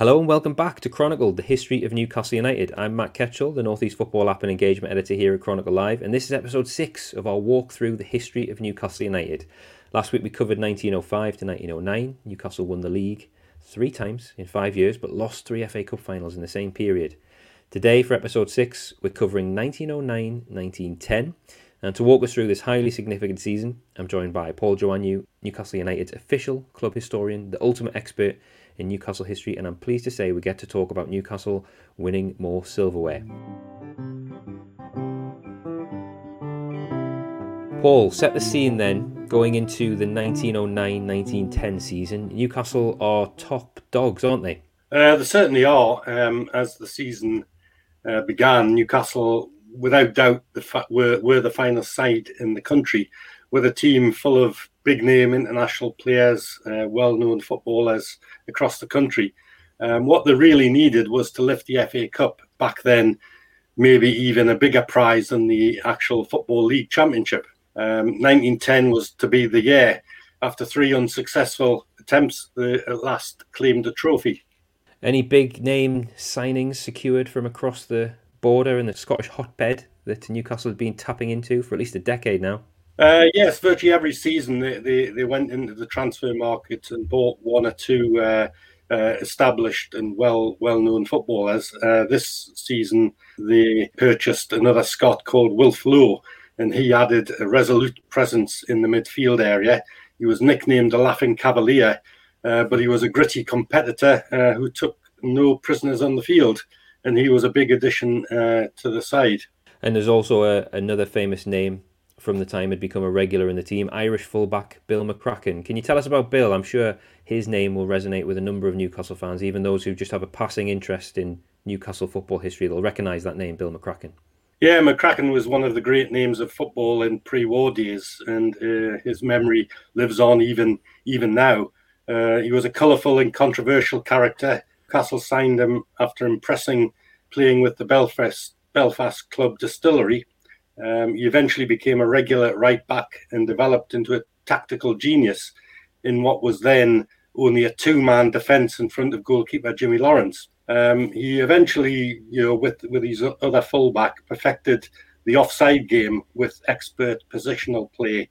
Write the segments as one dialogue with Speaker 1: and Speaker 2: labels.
Speaker 1: Hello and welcome back to Chronicle, the history of Newcastle United. I'm Matt Ketchell, the Northeast Football App and Engagement Editor here at Chronicle Live, and this is episode 6 of our walk through the history of Newcastle United. Last week we covered 1905 to 1909. Newcastle won the league three times in five years, but lost three FA Cup finals in the same period. Today, for episode 6, we're covering 1909 1910. And to walk us through this highly significant season, I'm joined by Paul Joannou, Newcastle United's official club historian, the ultimate expert in Newcastle history, and I'm pleased to say we get to talk about Newcastle winning more silverware. Paul, set the scene then. Going into the 1909 1910 season, Newcastle are top dogs, aren't they?
Speaker 2: Uh, they certainly are. Um, as the season uh, began, Newcastle, without doubt, the fa- were, were the finest side in the country, with a team full of big name international players, uh, well known footballers across the country. Um, what they really needed was to lift the FA Cup back then, maybe even a bigger prize than the actual Football League Championship. Um, 1910 was to be the year. After three unsuccessful attempts, they at last claimed the trophy.
Speaker 1: Any big name signings secured from across the border in the Scottish hotbed that Newcastle has been tapping into for at least a decade now?
Speaker 2: Uh, yes, virtually every season they, they, they, went into the transfer market and bought one or two uh, uh, established and well well known footballers. Uh, this season they purchased another Scot called Wilf Low, and he added a resolute presence in the midfield area. He was nicknamed the Laughing Cavalier, uh, but he was a gritty competitor uh, who took no prisoners on the field, and he was a big addition to the side.
Speaker 1: And there's also a, another famous name from the time had become a regular in the team, Irish fullback Bill McCracken. Can you tell us about Bill? I'm sure his name will resonate with a number of Newcastle fans, even those who just have a passing interest in Newcastle football history. They'll recognise that name, Bill McCracken.
Speaker 2: Yeah, McCracken was one of the great names of football in pre-war days, and uh, his memory lives on even even now. Uh, he was a colourful and controversial character. Castle signed him after impressing playing with the Belfast Belfast club Distillery um, he eventually became a regular right back and developed into a tactical genius in what was then only a two-man defence in front of goalkeeper Jimmy Lawrence. Um, he eventually, you know, with with his other fullback, perfected the offside game with expert positional play,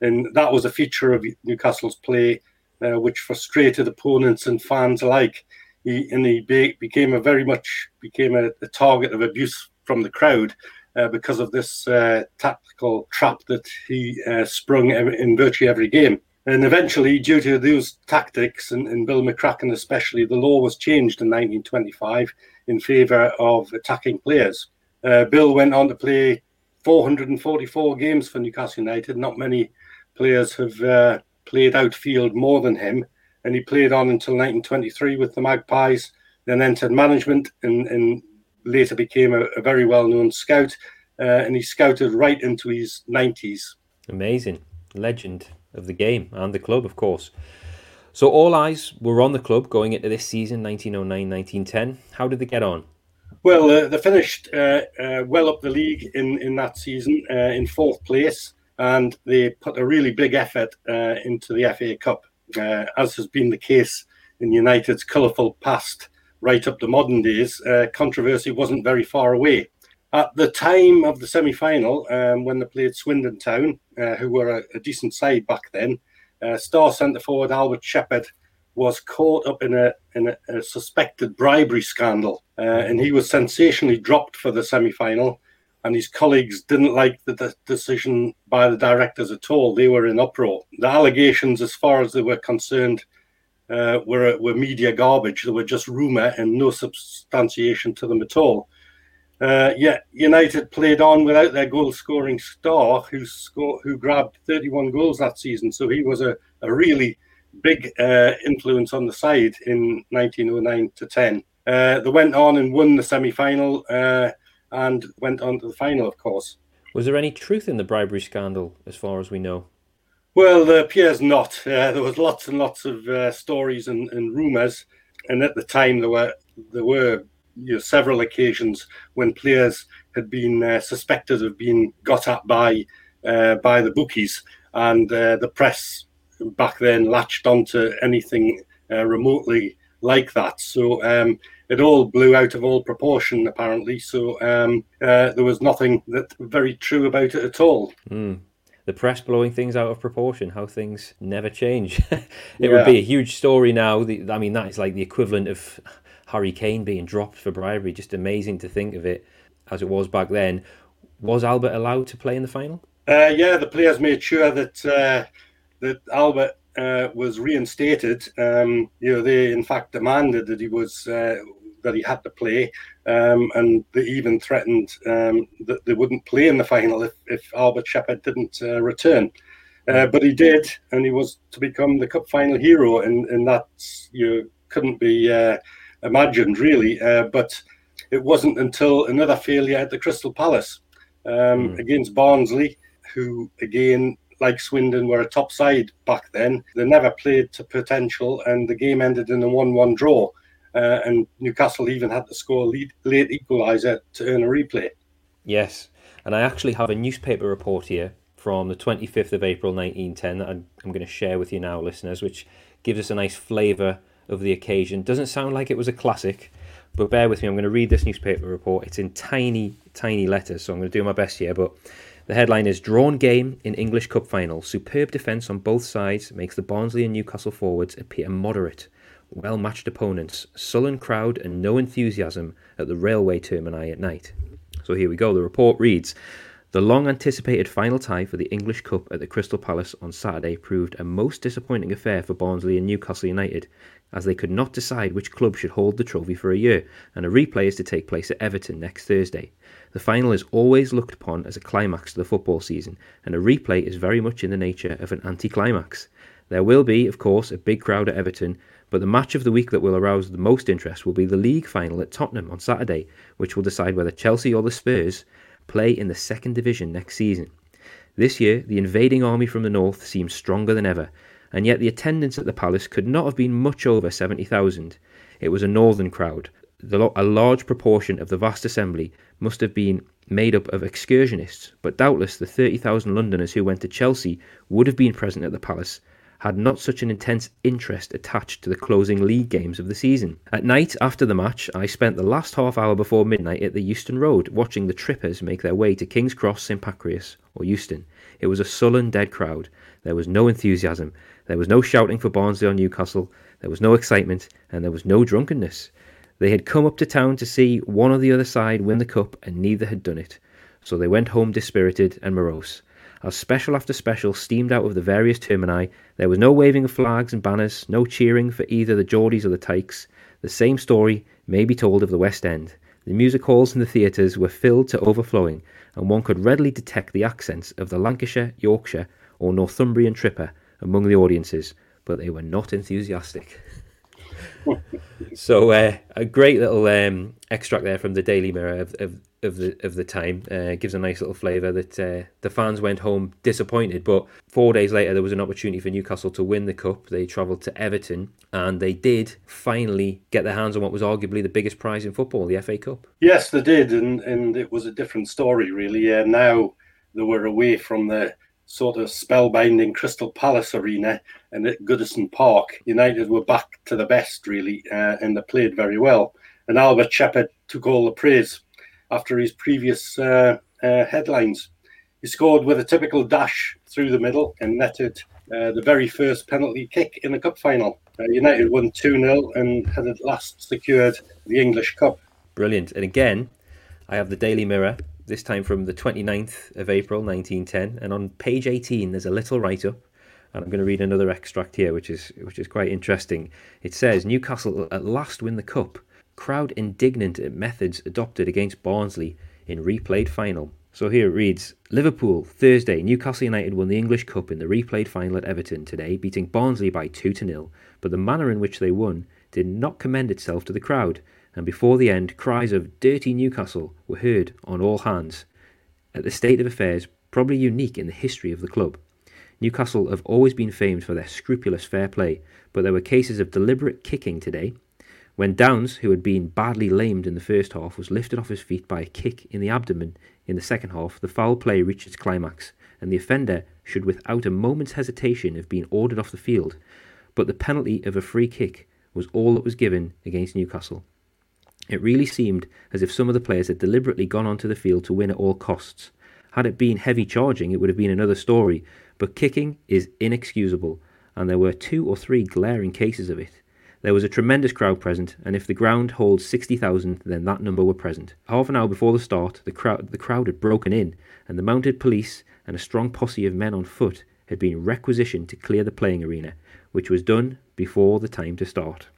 Speaker 2: and that was a feature of Newcastle's play, uh, which frustrated opponents and fans alike. He and he be, became a very much became a, a target of abuse from the crowd uh, because of this uh, tactical trap that he uh, sprung in virtually every game. And eventually, due to those tactics, and, and, Bill McCracken especially, the law was changed in 1925 in favour of attacking players. Uh, Bill went on to play 444 games for Newcastle United. Not many players have uh, played outfield more than him. And he played on until 1923 with the Magpies, then entered management and, and later became a, a very well known scout, uh, and he scouted right into his 90s.
Speaker 1: Amazing. Legend of the game and the club, of course. So all eyes were on the club going into this season, 1909 1910. How did they get on?
Speaker 2: Well, uh, they finished uh, uh, well up the league in, in that season, uh, in fourth place, and they put a really big effort uh, into the FA Cup, uh, as has been the case in United's colourful past right up to modern days, uh, controversy wasn't very far away. At the time of the semi final, um, when they played Swindon Town, uh, who were a, a, decent side back then, uh, star centre forward Albert Shepherd was caught up in a, in a, a suspected bribery scandal, uh, and he was sensationally dropped for the semi final. And his colleagues didn't like the de- decision by the directors at all. They were in uproar. The allegations, as far as they were concerned, uh, were were media garbage. They were just rumor and no substantiation to them at all. Uh, yet United played on without their goal-scoring star, who scored, who grabbed 31 goals that season. So he was a, a really big uh, influence on the side in 1909 to 10. Uh, they went on and won the semi-final uh, and went on to the final, of course.
Speaker 1: Was there any truth in the bribery scandal, as far as we know?
Speaker 2: Well, there appears not. Uh, there was lots and lots of uh, stories and, and rumours, and at the time there were there were you know, several occasions when players had been uh, suspected of being got at by uh, by the bookies, and uh, the press back then latched onto anything uh, remotely like that. So um, it all blew out of all proportion, apparently. So um, uh, there was nothing that very true about it at all.
Speaker 1: Mm. The press blowing things out of proportion, how things never change. it yeah. would be a huge story now. The, I mean, that is like the equivalent of Harry Kane being dropped for bribery. Just amazing to think of it as it was back then. Was Albert allowed to play in the final?
Speaker 2: Uh, yeah, the players made sure that uh, that Albert uh, was reinstated. Um, you know, they in fact demanded that he was uh, that he had to play, um, and they even threatened um, that they wouldn't play in the final if, if Albert Shepherd didn't uh, return. Uh, but he did, and he was to become the cup final hero, and, and that you couldn't be uh, imagined really. Uh, but it wasn't until another failure at the Crystal Palace um, mm. against Barnsley, who again like Swindon were a top side back then. They never played to potential, and the game ended in a 1 1 draw. Uh, and Newcastle even had to score lead, late equaliser to earn a replay.
Speaker 1: Yes, and I actually have a newspaper report here from the 25th of April 1910 that I'm, I'm going to share with you now, listeners, which gives us a nice flavour of the occasion. Doesn't sound like it was a classic, but bear with me. I'm going to read this newspaper report. It's in tiny, tiny letters, so I'm going to do my best here. But the headline is Drawn Game in English Cup Final. Superb defence on both sides makes the Barnsley and Newcastle forwards appear moderate well matched opponents, sullen crowd, and no enthusiasm at the railway termini at night. So here we go. The report reads The long anticipated final tie for the English Cup at the Crystal Palace on Saturday proved a most disappointing affair for Barnsley and Newcastle United, as they could not decide which club should hold the trophy for a year, and a replay is to take place at Everton next Thursday. The final is always looked upon as a climax to the football season, and a replay is very much in the nature of an anticlimax. There will be, of course, a big crowd at Everton, but the match of the week that will arouse the most interest will be the league final at Tottenham on Saturday, which will decide whether Chelsea or the Spurs play in the second division next season. This year, the invading army from the north seems stronger than ever, and yet the attendance at the Palace could not have been much over 70,000. It was a northern crowd. A large proportion of the vast assembly must have been made up of excursionists, but doubtless the 30,000 Londoners who went to Chelsea would have been present at the Palace had not such an intense interest attached to the closing league games of the season. At night, after the match, I spent the last half hour before midnight at the Euston Road, watching the trippers make their way to King's Cross, St Pancras, or Euston. It was a sullen, dead crowd. There was no enthusiasm. There was no shouting for Barnsley or Newcastle. There was no excitement, and there was no drunkenness. They had come up to town to see one or the other side win the cup, and neither had done it. So they went home dispirited and morose. As special after special steamed out of the various termini, there was no waving of flags and banners, no cheering for either the Geordies or the Tykes. The same story may be told of the West End. The music halls and the theatres were filled to overflowing, and one could readily detect the accents of the Lancashire, Yorkshire, or Northumbrian tripper among the audiences, but they were not enthusiastic. so uh, a great little um, extract there from the Daily Mirror of, of of the of the time. Uh, gives a nice little flavour that uh, the fans went home disappointed, but four days later there was an opportunity for Newcastle to win the cup. They travelled to Everton and they did finally get their hands on what was arguably the biggest prize in football, the FA Cup.
Speaker 2: Yes, they did, and and it was a different story really. Yeah, now they were away from the sort of spellbinding Crystal Palace arena and at Goodison Park. United were back to the best really, uh, and they played very well. And Albert Shepherd took all the praise after his previous uh, uh, headlines. He scored with a typical dash through the middle and netted uh, the very first penalty kick in the cup final. Uh, United won 2 0 and had at last secured the English Cup.
Speaker 1: Brilliant. And again, I have the Daily Mirror, this time from the 29th of April 1910. And on page 18, there's a little write up. And I'm going to read another extract here, which is which is quite interesting. It says Newcastle at last win the cup crowd indignant at methods adopted against Barnsley in replayed final. So here it reads Liverpool, Thursday, Newcastle United won the English Cup in the replayed final at Everton today, beating Barnsley by 2 to 0. But the manner in which they won did not commend itself to the crowd, and before the end, cries of Dirty Newcastle were heard on all hands. At the state of affairs, probably unique in the history of the club. Newcastle have always been famed for their scrupulous fair play, but there were cases of deliberate kicking today, when Downs, who had been badly lamed in the first half, was lifted off his feet by a kick in the abdomen in the second half, the foul play reached its climax, and the offender should without a moment's hesitation have been ordered off the field. But the penalty of a free kick was all that was given against Newcastle. It really seemed as if some of the players had deliberately gone onto the field to win at all costs. Had it been heavy charging, it would have been another story, but kicking is inexcusable, and there were two or three glaring cases of it. There was a tremendous crowd present, and if the ground holds 60,000, then that number were present. Half an hour before the start, the crowd, the crowd had broken in, and the mounted police and a strong posse of men on foot had been requisitioned to clear the playing arena, which was done before the time to start.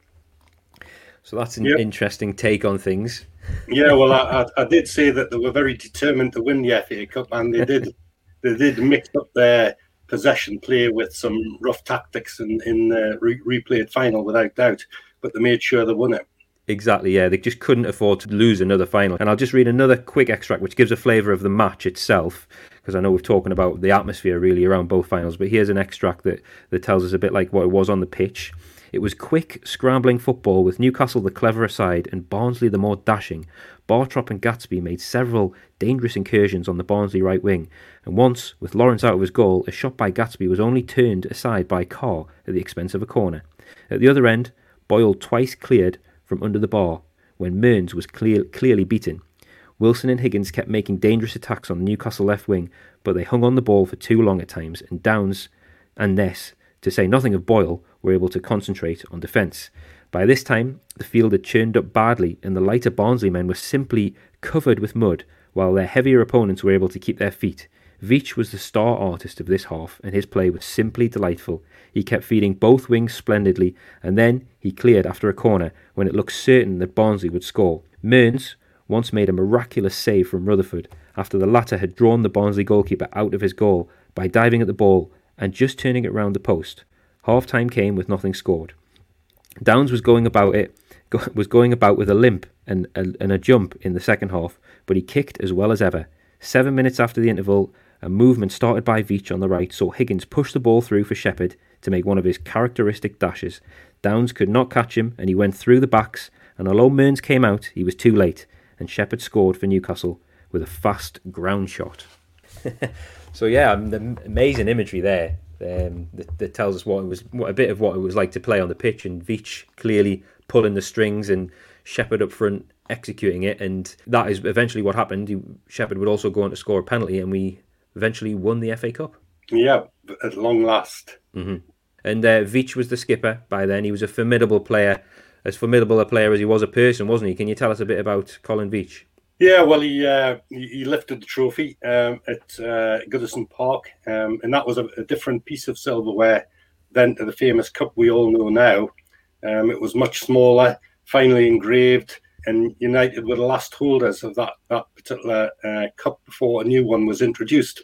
Speaker 1: So that's an yep. interesting take on things.
Speaker 2: Yeah, well, I, I, I, did say that they were very determined to win the FA Cup, and they did. they did mix up their possession play with some rough tactics in in the re- replayed final, without doubt. But they made sure they won it.
Speaker 1: Exactly, yeah. They just couldn't afford to lose another final. And I'll just read another quick extract, which gives a flavour of the match itself, because I know we've talking about the atmosphere really around both finals. But here's an extract that, that tells us a bit like what it was on the pitch. It was quick, scrambling football with Newcastle the cleverer side and Barnsley the more dashing. Bartrop and Gadsby made several dangerous incursions on the Barnsley right wing, and once, with Lawrence out of his goal, a shot by Gadsby was only turned aside by Carr at the expense of a corner. At the other end, Boyle twice cleared from under the bar when Mearns was clear, clearly beaten. Wilson and Higgins kept making dangerous attacks on the Newcastle left wing, but they hung on the ball for too long at times, and Downs and Ness, to say nothing of Boyle, were able to concentrate on defence. By this time, the field had churned up badly, and the lighter Barnsley men were simply covered with mud, while their heavier opponents were able to keep their feet. Veitch was the star artist of this half, and his play was simply delightful. He kept feeding both wings splendidly, and then he cleared after a corner when it looked certain that Barnsley would score. Mearns once made a miraculous save from Rutherford after the latter had drawn the Barnsley goalkeeper out of his goal by diving at the ball and just turning it round the post. Half time came with nothing scored. Downs was going about it was going about with a limp and a, and a jump in the second half, but he kicked as well as ever. Seven minutes after the interval, a movement started by Veitch on the right saw Higgins push the ball through for Shepherd to make one of his characteristic dashes. Downs could not catch him, and he went through the backs. And although Mearns came out, he was too late, and Shepherd scored for Newcastle with a fast ground shot. so yeah, the amazing imagery there um, that, that, tells us what it was, what, a bit of what it was like to play on the pitch, and Veitch clearly pulling the strings and Shepherd up front executing it, and that is eventually what happened. Shepherd would also go on to score a penalty, and we eventually won the FA Cup.
Speaker 2: Yeah, at long last.
Speaker 1: Mm-hmm. And uh, Veitch was the skipper by then. He was a formidable player, as formidable a player as he was a person, wasn't he? Can you tell us a bit about Colin Veitch?
Speaker 2: Yeah, well, he uh, he lifted the trophy um, at uh, Goodison Park, um, and that was a, a, different piece of silverware than to the famous cup we all know now. Um, it was much smaller, finely engraved, and United were the last holders of that that particular uh, cup before a new one was introduced.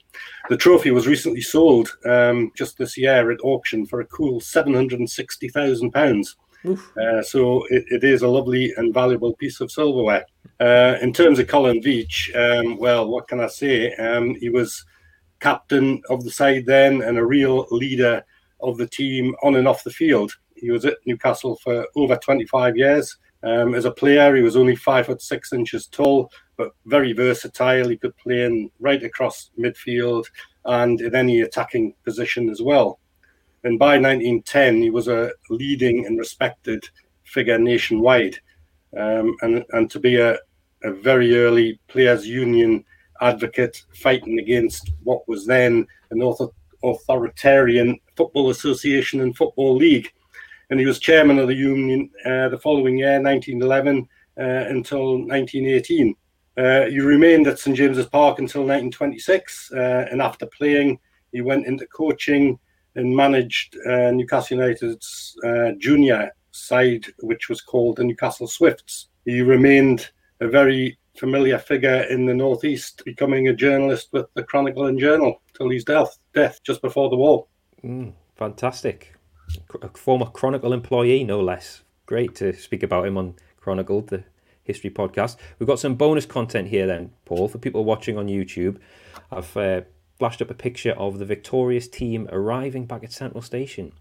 Speaker 2: The trophy was recently sold um, just this year at auction for a cool seven hundred and sixty thousand pounds. Uh, so it, it is a lovely and valuable piece of silverware. Uh, in terms of Colin Veitch, um, well, what can I say? Um, he was captain of the side then and a real leader of the team on and off the field. He was at Newcastle for over 25 years. Um, as a player, he was only five foot six inches tall, but very versatile. He could play in right across midfield and in any attacking position as well. And by 1910, he was a leading and respected figure nationwide. Um, and, and to be a, a very early players' union advocate fighting against what was then an author- authoritarian football association and football league. And he was chairman of the union uh, the following year, 1911, uh, until 1918. Uh, he remained at St James's Park until 1926, uh, and after playing, he went into coaching and managed uh, Newcastle United's uh, junior side, which was called the Newcastle Swifts. He remained a very familiar figure in the Northeast, becoming a journalist with the Chronicle and Journal till his death, death just before the war.
Speaker 1: Mm, fantastic. A former Chronicle employee, no less. Great to speak about him on Chronicle, the history podcast. We've got some bonus content here, then, Paul, for people watching on YouTube. I've uh, flashed up a picture of the victorious team arriving back at Central Station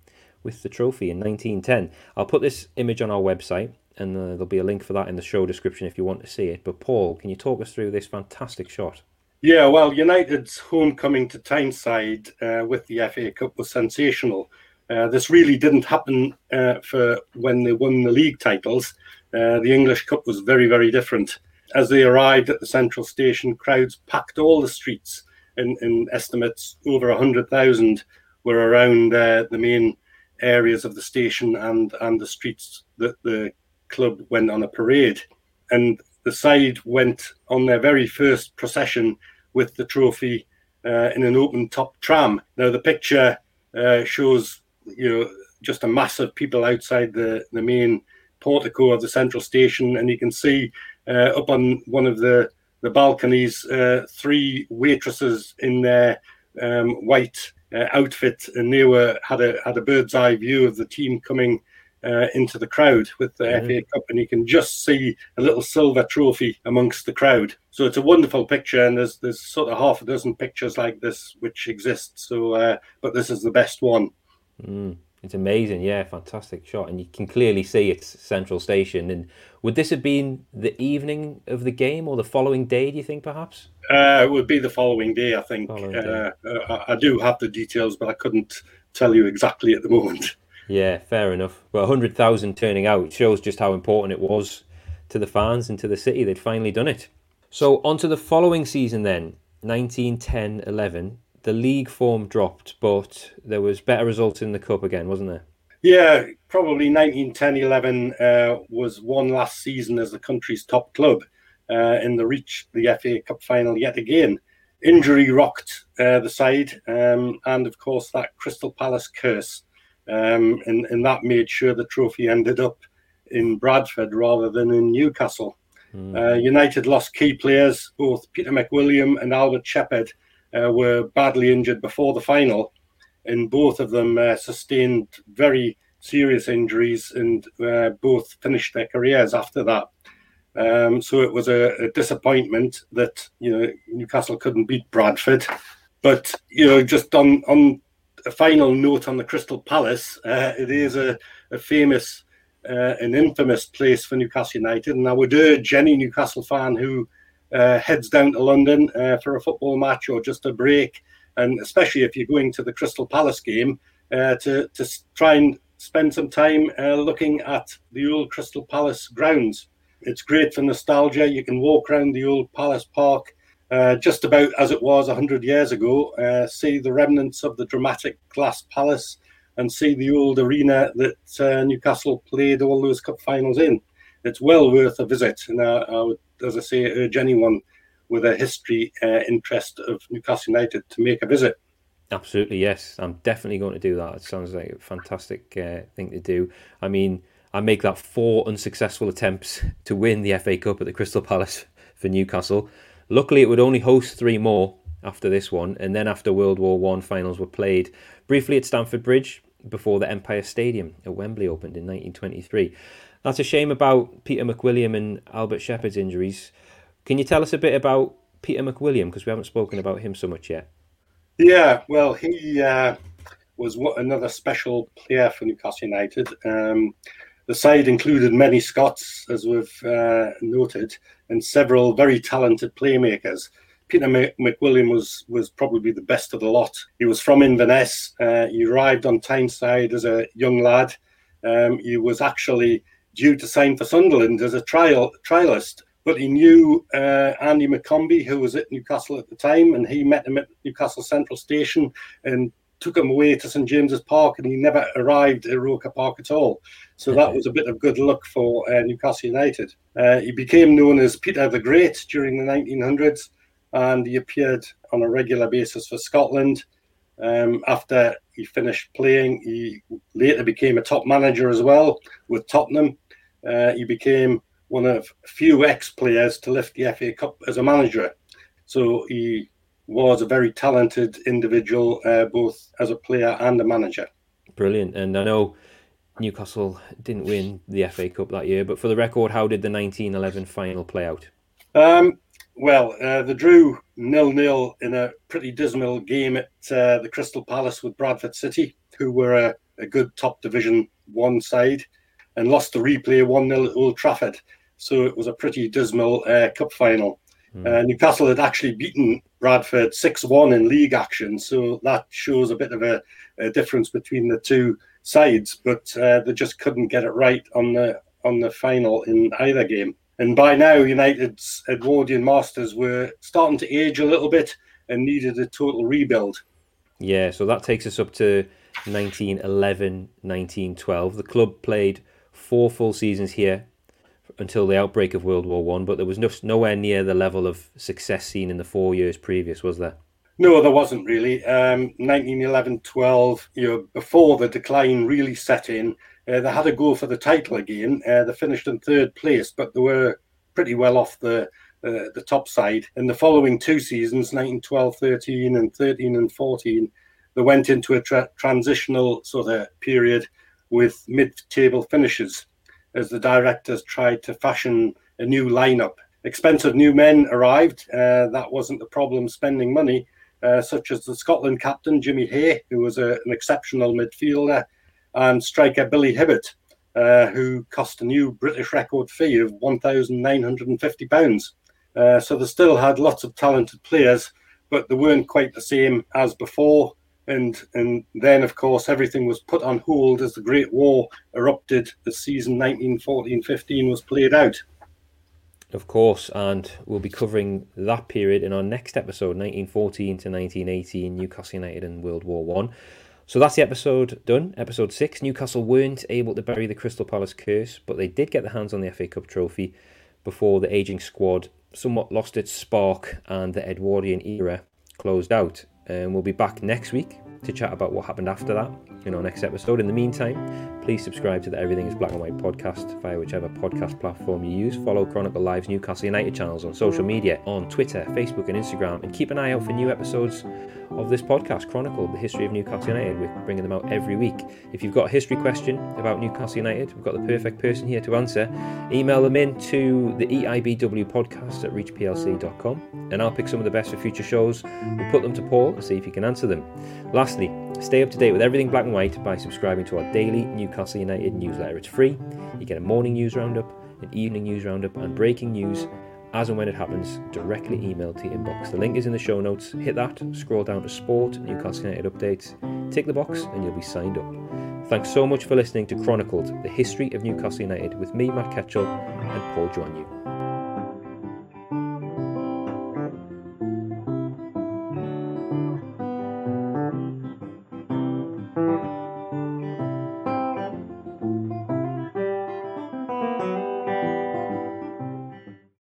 Speaker 1: with the trophy in 1910. I'll put this image on our website and uh, there'll be a link for that in the show description if you want to see it. But Paul, can you talk us through this fantastic shot?
Speaker 2: Yeah, well, United's homecoming to Tyneside uh, with the FA Cup was sensational. Uh, this really didn't happen uh, for when they won the league titles. Uh, the English Cup was very, very different. As they arrived at the central station, crowds packed all the streets. In, in estimates, over 100,000 were around uh, the main areas of the station and, and the streets that the club went on a parade. And the side went on their very first procession with the trophy uh, in an open top tram. Now, the picture shows, you know, just a mass of people outside the, the main portico of the central station, and you can see uh, up on one of the the balconies uh, three waitresses in their um, white uh, outfit, and they were had a had a bird's eye view of the team coming uh, into the crowd with the mm-hmm. FA Cup, and you can just see a little silver trophy amongst the crowd. So it's a wonderful picture, and there's there's sort of half a dozen pictures like this which exist. So, uh, but this is the best one.
Speaker 1: Mm. It's amazing, yeah, fantastic shot, and you can clearly see it's Central Station. And would this have been the evening of the game or the following day? Do you think, perhaps?
Speaker 2: Uh, it would be the following day, I think. Day. Uh, uh I do have the details, but I couldn't tell you exactly at the moment.
Speaker 1: Yeah, fair enough. Well, hundred thousand turning out shows just how important it was to the fans and to the city. They'd finally done it. So on to the following season then, 1910-11 the league form dropped, but there was better results in the cup again, wasn't there?
Speaker 2: Yeah, probably 1910-11 uh, was one last season as the country's top club, uh, in the reach the FA Cup final yet again. Injury rocked uh, the side, um, and of course that Crystal Palace curse, um, and, and that made sure the trophy ended up in Bradford rather than in Newcastle. Mm. United lost key players, both Peter McWilliam and Albert Shepherd uh, were badly injured before the final, and both of them uh, sustained very serious injuries and uh, both finished their careers after that. Um, so it was a, a, disappointment that you know Newcastle couldn't beat Bradford. But you know, just on on a final note on the Crystal Palace, uh, it is a, a famous uh, an infamous place for Newcastle United, and I would urge any Newcastle fan who uh, heads down to London uh, for a football match or just a break, and especially if you're going to the Crystal Palace game, uh, to to try and spend some time uh, looking at the old Crystal Palace grounds. It's great for nostalgia. You can walk around the old Palace Park. Uh, just about as it was 100 years ago, uh, see the remnants of the dramatic glass palace and see the old arena that Newcastle played all those cup finals in. It's well worth a visit, and I, I would as I say, urge anyone with a history uh, interest of Newcastle United to make a visit.
Speaker 1: Absolutely, yes. I'm definitely going to do that. It sounds like a fantastic uh, thing to do. I mean, I make that four unsuccessful attempts to win the FA Cup at the Crystal Palace for Newcastle. Luckily, it would only host three more after this one, and then after World War One finals were played briefly at Stamford Bridge before the Empire Stadium at Wembley opened in 1923. That's a shame about Peter McWilliam and Albert Shepherd's injuries. Can you tell us a bit about Peter McWilliam because we haven't spoken about him so much yet?
Speaker 2: Yeah, well, he uh, was another special player for Newcastle United. Um, the side included many Scots, as we've uh, noted, and several very talented playmakers. Peter McWilliam was was probably the best of the lot. He was from Inverness. Uh, he arrived on Tyneside as a young lad. Um, he was actually due to sign for Sunderland as a trial trialist. But he knew uh, Andy McCombie, who was at Newcastle at the time, and he met him at Newcastle Central Station and took him away to St James's Park, and he never arrived at Roker Park at all. So that was a bit of good luck for uh, Newcastle United. Uh, he became known as Peter the Great during the 1900s, and he appeared on a regular basis for Scotland. Um, after he finished playing, he later became a top manager as well with Tottenham uh, he became one of few ex-players to lift the FA Cup as a manager. So he was a very talented individual, uh, both as a player and a manager.
Speaker 1: Brilliant. And I know Newcastle didn't win the FA Cup that year, but for the record, how did the 1911 final play out?
Speaker 2: Um, well, uh, they drew nil-nil in a pretty dismal game at uh, the Crystal Palace with Bradford City, who were a, a good top division one side and lost the replay 1 0 at Old Trafford. So it was a pretty dismal uh, cup final. Mm. Uh, Newcastle had actually beaten Bradford 6 1 in league action, so that shows a bit of a, a difference between the two sides, but uh, they just couldn't get it right on the on the final in either game. And by now, United's Edwardian masters were starting to age a little bit and needed a total rebuild.
Speaker 1: Yeah, so that takes us up to 1911 1912. The club played four full seasons here until the outbreak of World War One, but there was no, nowhere near the level of success seen in the four years previous, was there?
Speaker 2: No, there wasn't really. Um, 1911 12, you know, before the decline really set in, uh, they had a go for the title again. Uh, they finished in third place, but they were pretty well off the uh, the top side. In the following two seasons, 1912 13 and 13 and 14, they went into a tra- transitional sort of period with mid table finishes as the directors tried to fashion a new lineup. Expensive new men arrived. Uh, that wasn't the problem spending money, uh, such as the Scotland captain, Jimmy Hay, who was a, an exceptional midfielder, and striker Billy Hibbert, uh, who cost a new British record fee of £1,950. Uh, so they still had lots of talented players, but they weren't quite the same as before and and then of course everything was put on hold as the Great War erupted. The season 1914-15 was played out.
Speaker 1: Of course, and we'll be covering that period in our next episode, 1914 to 1918, Newcastle United and World War One. So that's the episode done. Episode six. Newcastle weren't able to bury the Crystal Palace curse, but they did get their hands on the FA Cup trophy before the aging squad somewhat lost its spark and the Edwardian era closed out. And we'll be back next week to chat about what happened after that in our next episode. In the meantime, please subscribe to the Everything is Black and White podcast via whichever podcast platform you use. Follow Chronicle Live's Newcastle United channels on social media, on Twitter, Facebook, and Instagram, and keep an eye out for new episodes of this podcast, Chronicle, the history of Newcastle United. We're bringing them out every week. If you've got a history question about Newcastle United, we've got the perfect person here to answer. Email them in to the EIBW podcast at reachplc.com, and I'll pick some of the best for future shows. We'll put them to Paul and see if he can answer them. Lastly, stay up to date with everything black and white by subscribing to our daily Newcastle United newsletter. It's free. You get a morning news roundup, an evening news roundup, and breaking news as and when it happens, directly emailed to your inbox. The link is in the show notes. Hit that, scroll down to Sport, Newcastle United updates, tick the box, and you'll be signed up. Thanks so much for listening to Chronicled, the history of Newcastle United, with me, Matt Ketchell, and Paul Joannou.